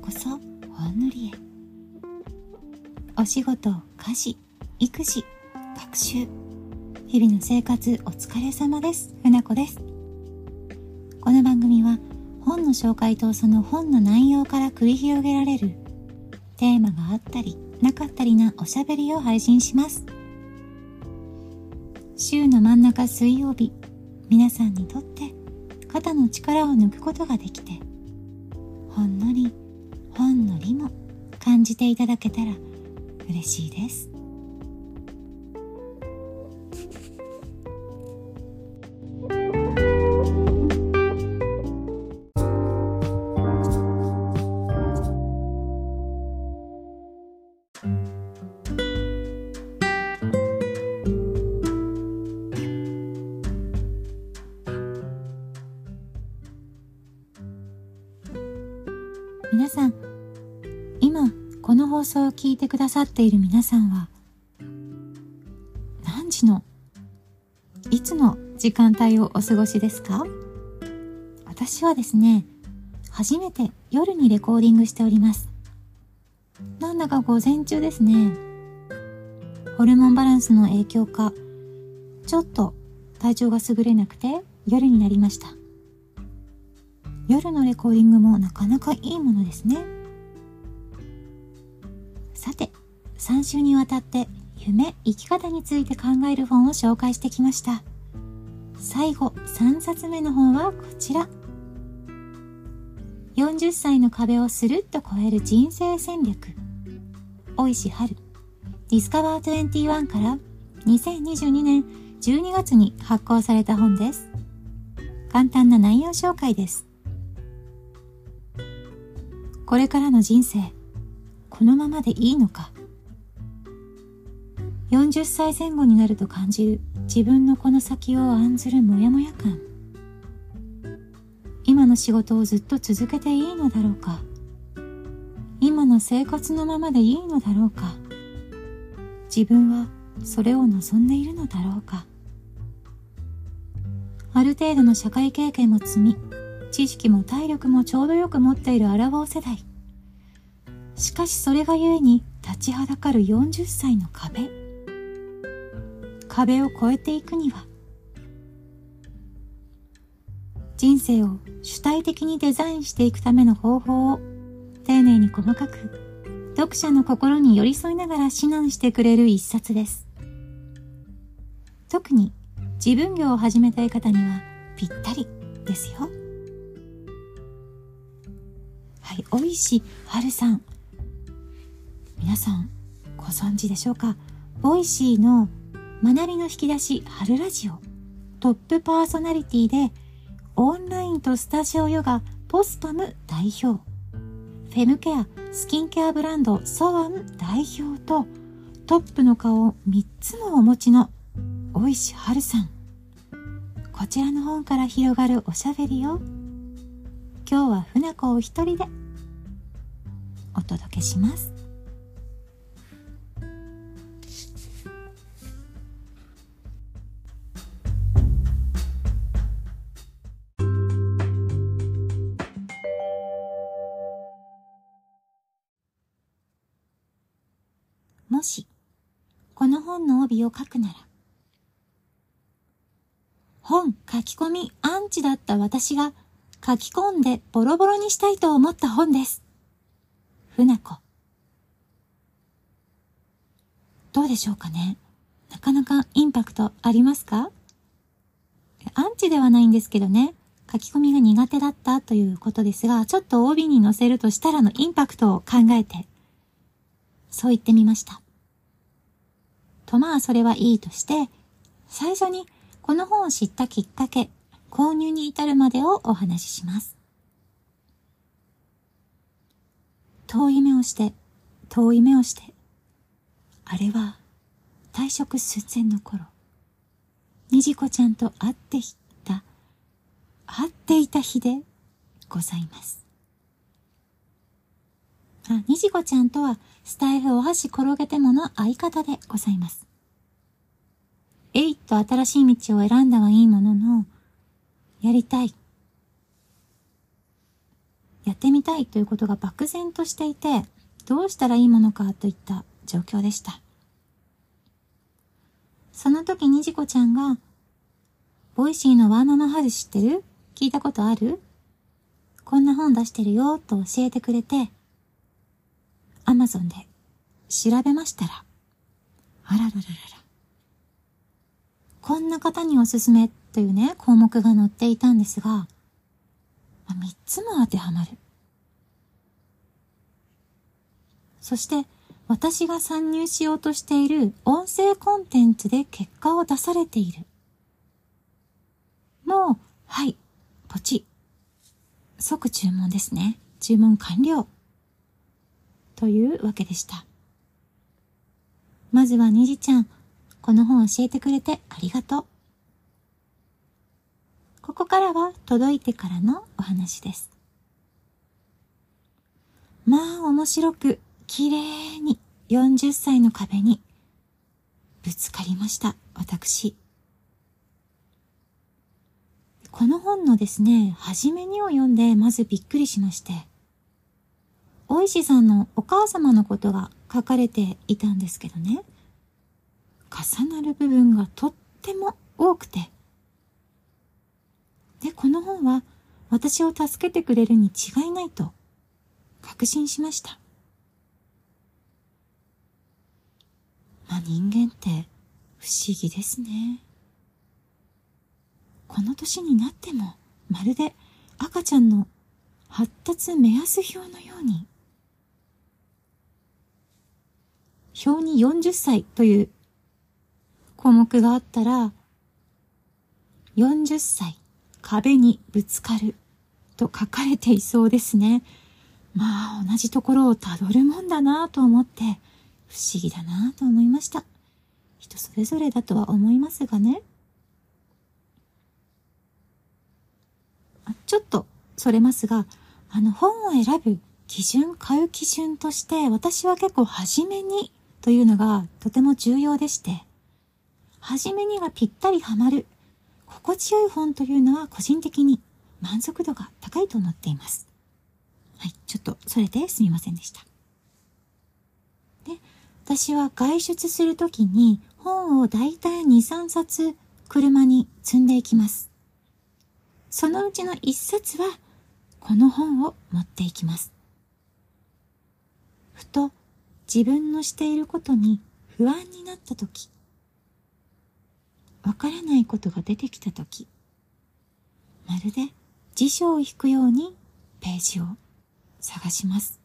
こそほんのりへ。お仕事家事育児学習。日々の生活お疲れ様です。船子です。この番組は本の紹介とその本の内容から繰り広げられる。テーマがあったりなかったりなおしゃべりを配信します。週の真ん中水曜日皆さんにとって肩の力を抜くことができてほんのりほんのりも感じていただけたら嬉しいです。皆さん今この放送を聞いてくださっている皆さんは何時のいつの時間帯をお過ごしですか？私はですね初めて夜にレコーディングしております。なんだか午前中ですね。ホルモンバランスの影響かちょっと体調が優れなくて夜になりました。夜のレコーディングもなかなかいいものですね。さて3週にわたって夢生き方について考える本を紹介してきました。最後3冊目の本はこちら。40歳の壁をスルッと超える人生戦略。大石春ディスカバー21から2022年12月に発行された本です。簡単な内容紹介です。これからの人生このままでいいのか？40歳前後になると感じる自分のこの先を案ずるモヤモヤ感。今の仕事をずっと続けていいのだろうか？今の生活のままでいいのだろうか？自分はそれを望んでいるのだろうか？ある程度の社会経験も積み知識も体力もちょうどよく持っているアラフォー世代。しかしそれがゆえに立ちはだかる40歳の壁。壁を越えていくには人生を主体的にデザインしていくための方法を丁寧に細かく読者の心に寄り添いながら指南してくれる一冊です。特に自分業を始めたい方にはぴったりですよ。はい尾石晴さん。皆さんご存知でしょうか？ボイシーの学びの引き出しはるラジオ。トップパーソナリティでオンラインとスタジオヨガポスパム代表。フェムケアスキンケアブランドソワン代表とトップの顔を3つもお持ちの大石春さん。こちらの本から広がるおしゃべりを今日は船子を一人でお届けしますもし、この本の帯を書くなら、本書き込みアンチだった私が書き込んでボロボロにしたいと思った本です。船子。どうでしょうかねなかなかインパクトありますか？アンチではないんですけどね、書き込みが苦手だったということですが、ちょっと帯に載せるとしたらのインパクトを考えて、そう言ってみました。とまあそれはいいとして、最初にこの本を知ったきっかけ、購入に至るまでをお話しします。遠い目をして、遠い目をして、あれは退職寸前の頃、にじこちゃんと会っていた、会っていた日でございます。あ、にじこちゃんとは、スタイフお箸転げてもの相方でございます。えいっと新しい道を選んだはいいものの、やりたい。やってみたいということが漠然としていて、どうしたらいいものかといった状況でした。その時にじこちゃんが、ボイシーのワーママハル知ってる？聞いたことある？こんな本出してるよと教えてくれて、アマゾンで調べましたら、あららららら。こんな方におすすめというね、項目が載っていたんですが、三つも当てはまる。そして、私が参入しようとしている音声コンテンツで結果を出されている。もう、はい、ポチ。即注文ですね。注文完了。というわけでした。まずはにじちゃん、この本教えてくれてありがとう。ここからは届いてからのお話です。まあ面白く、綺麗に40歳の壁にぶつかりました、私。この本のですね、初めにを読んでまずびっくりしまして、大石さんのお母様のことが書かれていたんですけどね、重なる部分がとっても多くて、で、この本は私を助けてくれるに違いないと確信しました。まあ人間って不思議ですね。この年になってもまるで赤ちゃんの発達目安表のように表に40歳という項目があったら40歳壁にぶつかると書かれていそうですね。まあ同じところをたどるもんだなと思って不思議だなと思いました。人それぞれだとは思いますがね。ちょっとそれますが、あの本を選ぶ基準、買う基準として私は結構初めにというのがとても重要でして、初めにはぴったりハマる、心地よい本というのは個人的に満足度が高いと思っています。はい、ちょっとそれですみませんでした。で、私は外出するときに本をだいたい2、3冊車に積んでいきます。そのうちの1冊はこの本を持っていきます。ふと自分のしていることに不安になったとき、わからないことが出てきたとき、まるで辞書を引くようにページを探します。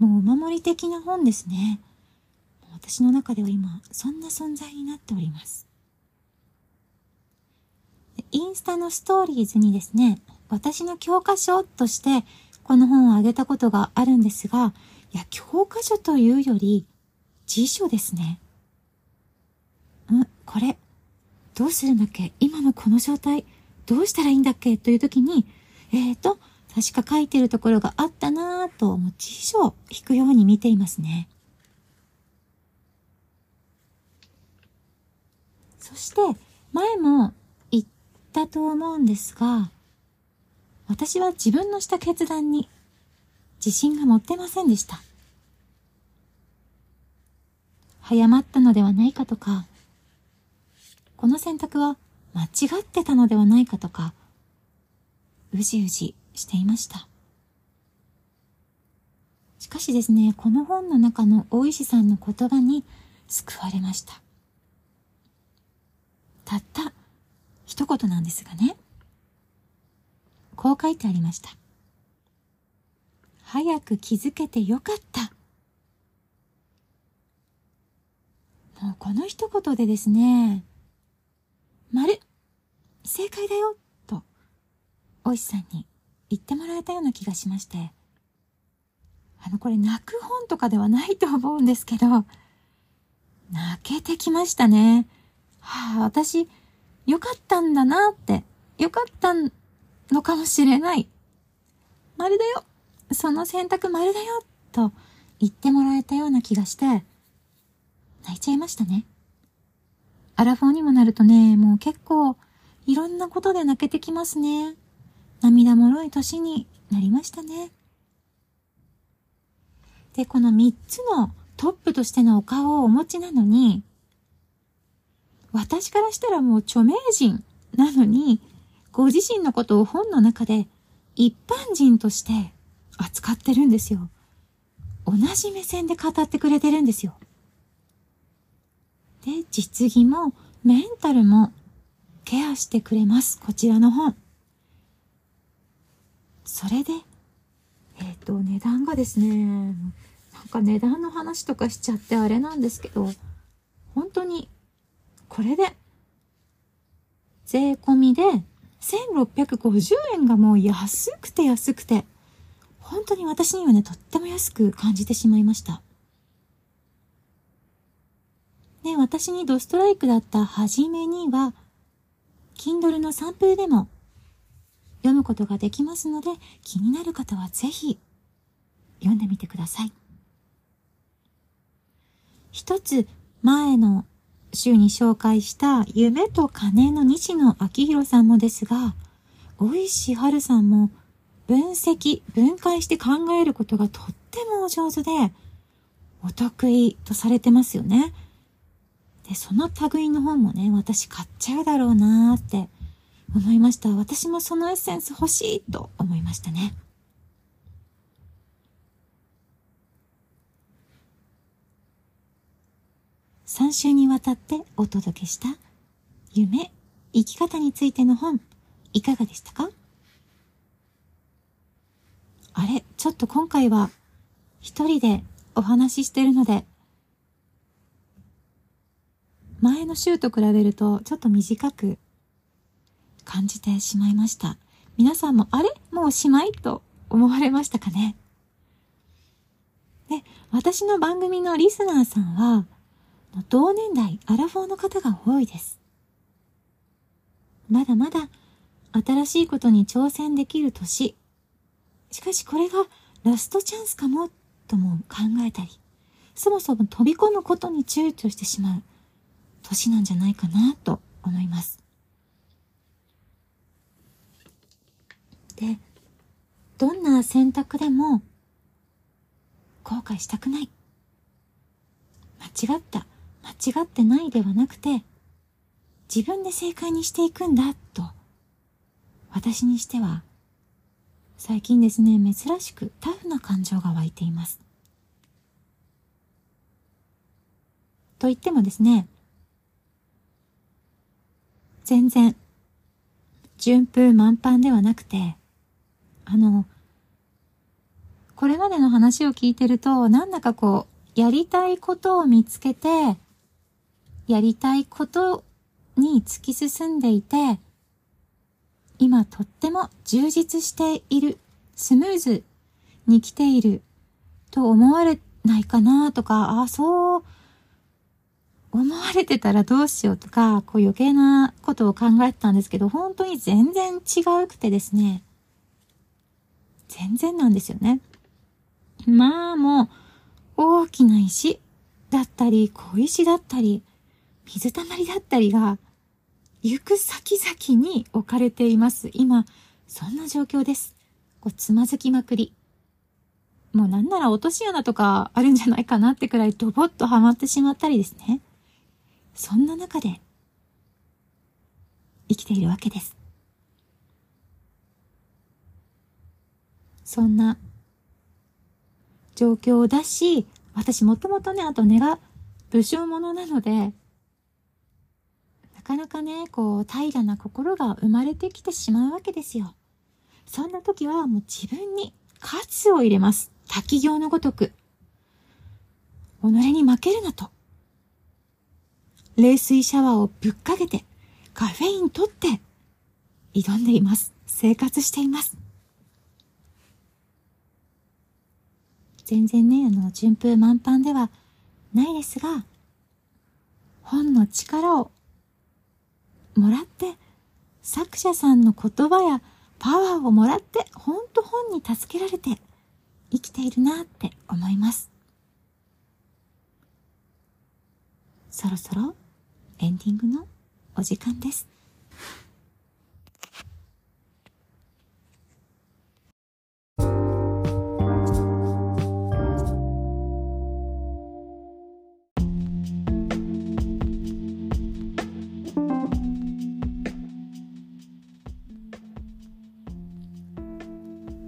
もうお守り的な本ですね。私の中では今、そんな存在になっております。インスタのストーリーズにですね、私の教科書としてこの本をあげたことがあるんですが、いや、教科書というより辞書ですね。んこれ、どうするんだっけ？今のこの状態、どうしたらいいんだっけ？という時に、えーと、確か書いてるところがあったなぁと、もう辞書を引くように見ていますね。そして、前も言ったと思うんですが、私は自分のした決断に自信が持ってませんでした。早まったのではないかとか、この選択は間違ってたのではないかとか、うじうじしていました。しかしですね、この本の中の大石さんの言葉に救われました。たった一言なんですがね、こう書いてありました。早く気づけてよかった。もうこの一言でですね、丸正解だよと、おいしさんに言ってもらえたような気がしまして、あの、これ泣く本とかではないと思うんですけど、泣けてきましたね。はあ、私、よかったんだなって、よかったのかもしれない。丸だよその選択丸だよと言ってもらえたような気がして、泣いちゃいましたね。アラフォーにもなるとね、もう結構いろんなことで泣けてきますね。涙もろい年になりましたね。で、この3つのトップとしてのお顔をお持ちなのに、私からしたらもう著名人なのに、ご自身のことを本の中で一般人として扱ってるんですよ。同じ目線で語ってくれてるんですよ。で、実技もメンタルもケアしてくれます。こちらの本。それで、えっ、ー、と、値段がですね、なんか値段の話とかしちゃってあれなんですけど、本当に、これで、税込みで1650円がもう安くて安くて、本当に私にはね、とっても安く感じてしまいました。で、私にドストライクだった初めには、Kindle のサンプルでも読むことができますので、気になる方はぜひ読んでみてください。一つ前の週に紹介した夢と金の西野昭弘さんもですが、大石春さんも分析、分解して考えることがとってもお上手で、お得意とされてますよね。で、その類の本もね、私買っちゃうだろうなーって思いました。私もそのエッセンス欲しいと思いましたね。3週にわたってお届けした夢、生き方についての本、いかがでしたか？あれ、ちょっと今回は一人でお話ししてるので、前の週と比べるとちょっと短く感じてしまいました。皆さんも、あれ？もうおしまい？と思われましたかね？で、私の番組のリスナーさんは、同年代、アラフォーの方が多いです。まだまだ新しいことに挑戦できる年。しかしこれがラストチャンスかもとも考えたり、そもそも飛び込むことに躊躇してしまう年なんじゃないかなと思います。で、どんな選択でも後悔したくない。間違った。間違ってないではなくて、自分で正解にしていくんだ、と、私にしては、最近ですね、珍しくタフな感情が湧いています。と言ってもですね、全然、順風満帆ではなくて、あの、これまでの話を聞いてると、なんだかこう、やりたいことを見つけて、やりたいことに突き進んでいて、今とっても充実している、スムーズに来ていると思われないかなとか、ああ、そう思われてたらどうしようとか、こう余計なことを考えてたんですけど、本当に全然違うくてですね、全然なんですよね。まあもう、大きな石だったり、小石だったり、水たまりだったりが、行く先々に置かれています。今、そんな状況です。こう、つまずきまくり。もうなんなら落とし穴とかあるんじゃないかなってくらいドボッとハマってしまったりですね。そんな中で、生きているわけです。そんな状況だし、私もともとね、あと根が武将者なので、なかなかね、こう、平らな心が生まれてきてしまうわけですよ。そんな時はもう自分に喝を入れます。滝行のごとく。己に負けるなと。冷水シャワーをぶっかけて、カフェイン取って、挑んでいます。生活しています。全然ね、あの、順風満帆ではないですが、本の力をもらって、作者さんの言葉やパワーをもらって、ほんと本に助けられて生きているなって思います。そろそろエンディングのお時間です。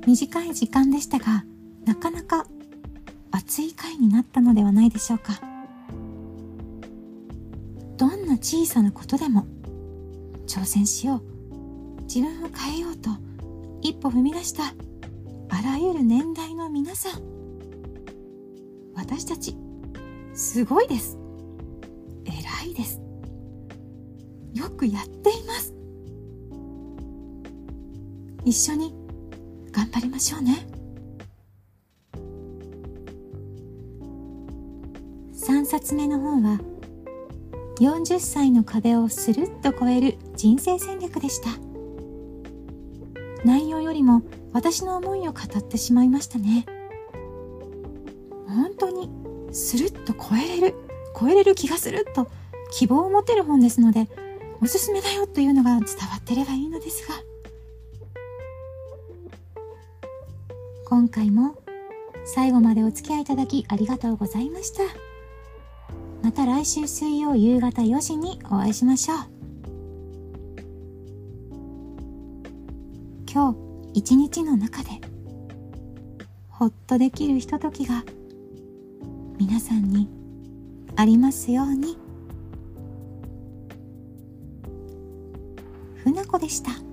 短い時間でしたがなかなか熱い回になったのではないでしょうか小さなことでも挑戦しよう。自分を変えようと一歩踏み出したあらゆる年代の皆さん。私たち、すごいです。偉いです。よくやっています。一緒に頑張りましょうね。3冊目の本は40歳の壁をスルッと超える人生戦略でした。内容よりも私の思いを語ってしまいましたね。本当にスルッと超えれる超えれる気がすると希望を持てる本ですのでおすすめだよというのが伝わってればいいのですが。今回も最後までお付き合いいただきありがとうございました。また来週水曜夕方4時にお会いしましょう。今日一日の中でほっとできるひとときが皆さんにありますように。ふなこでした。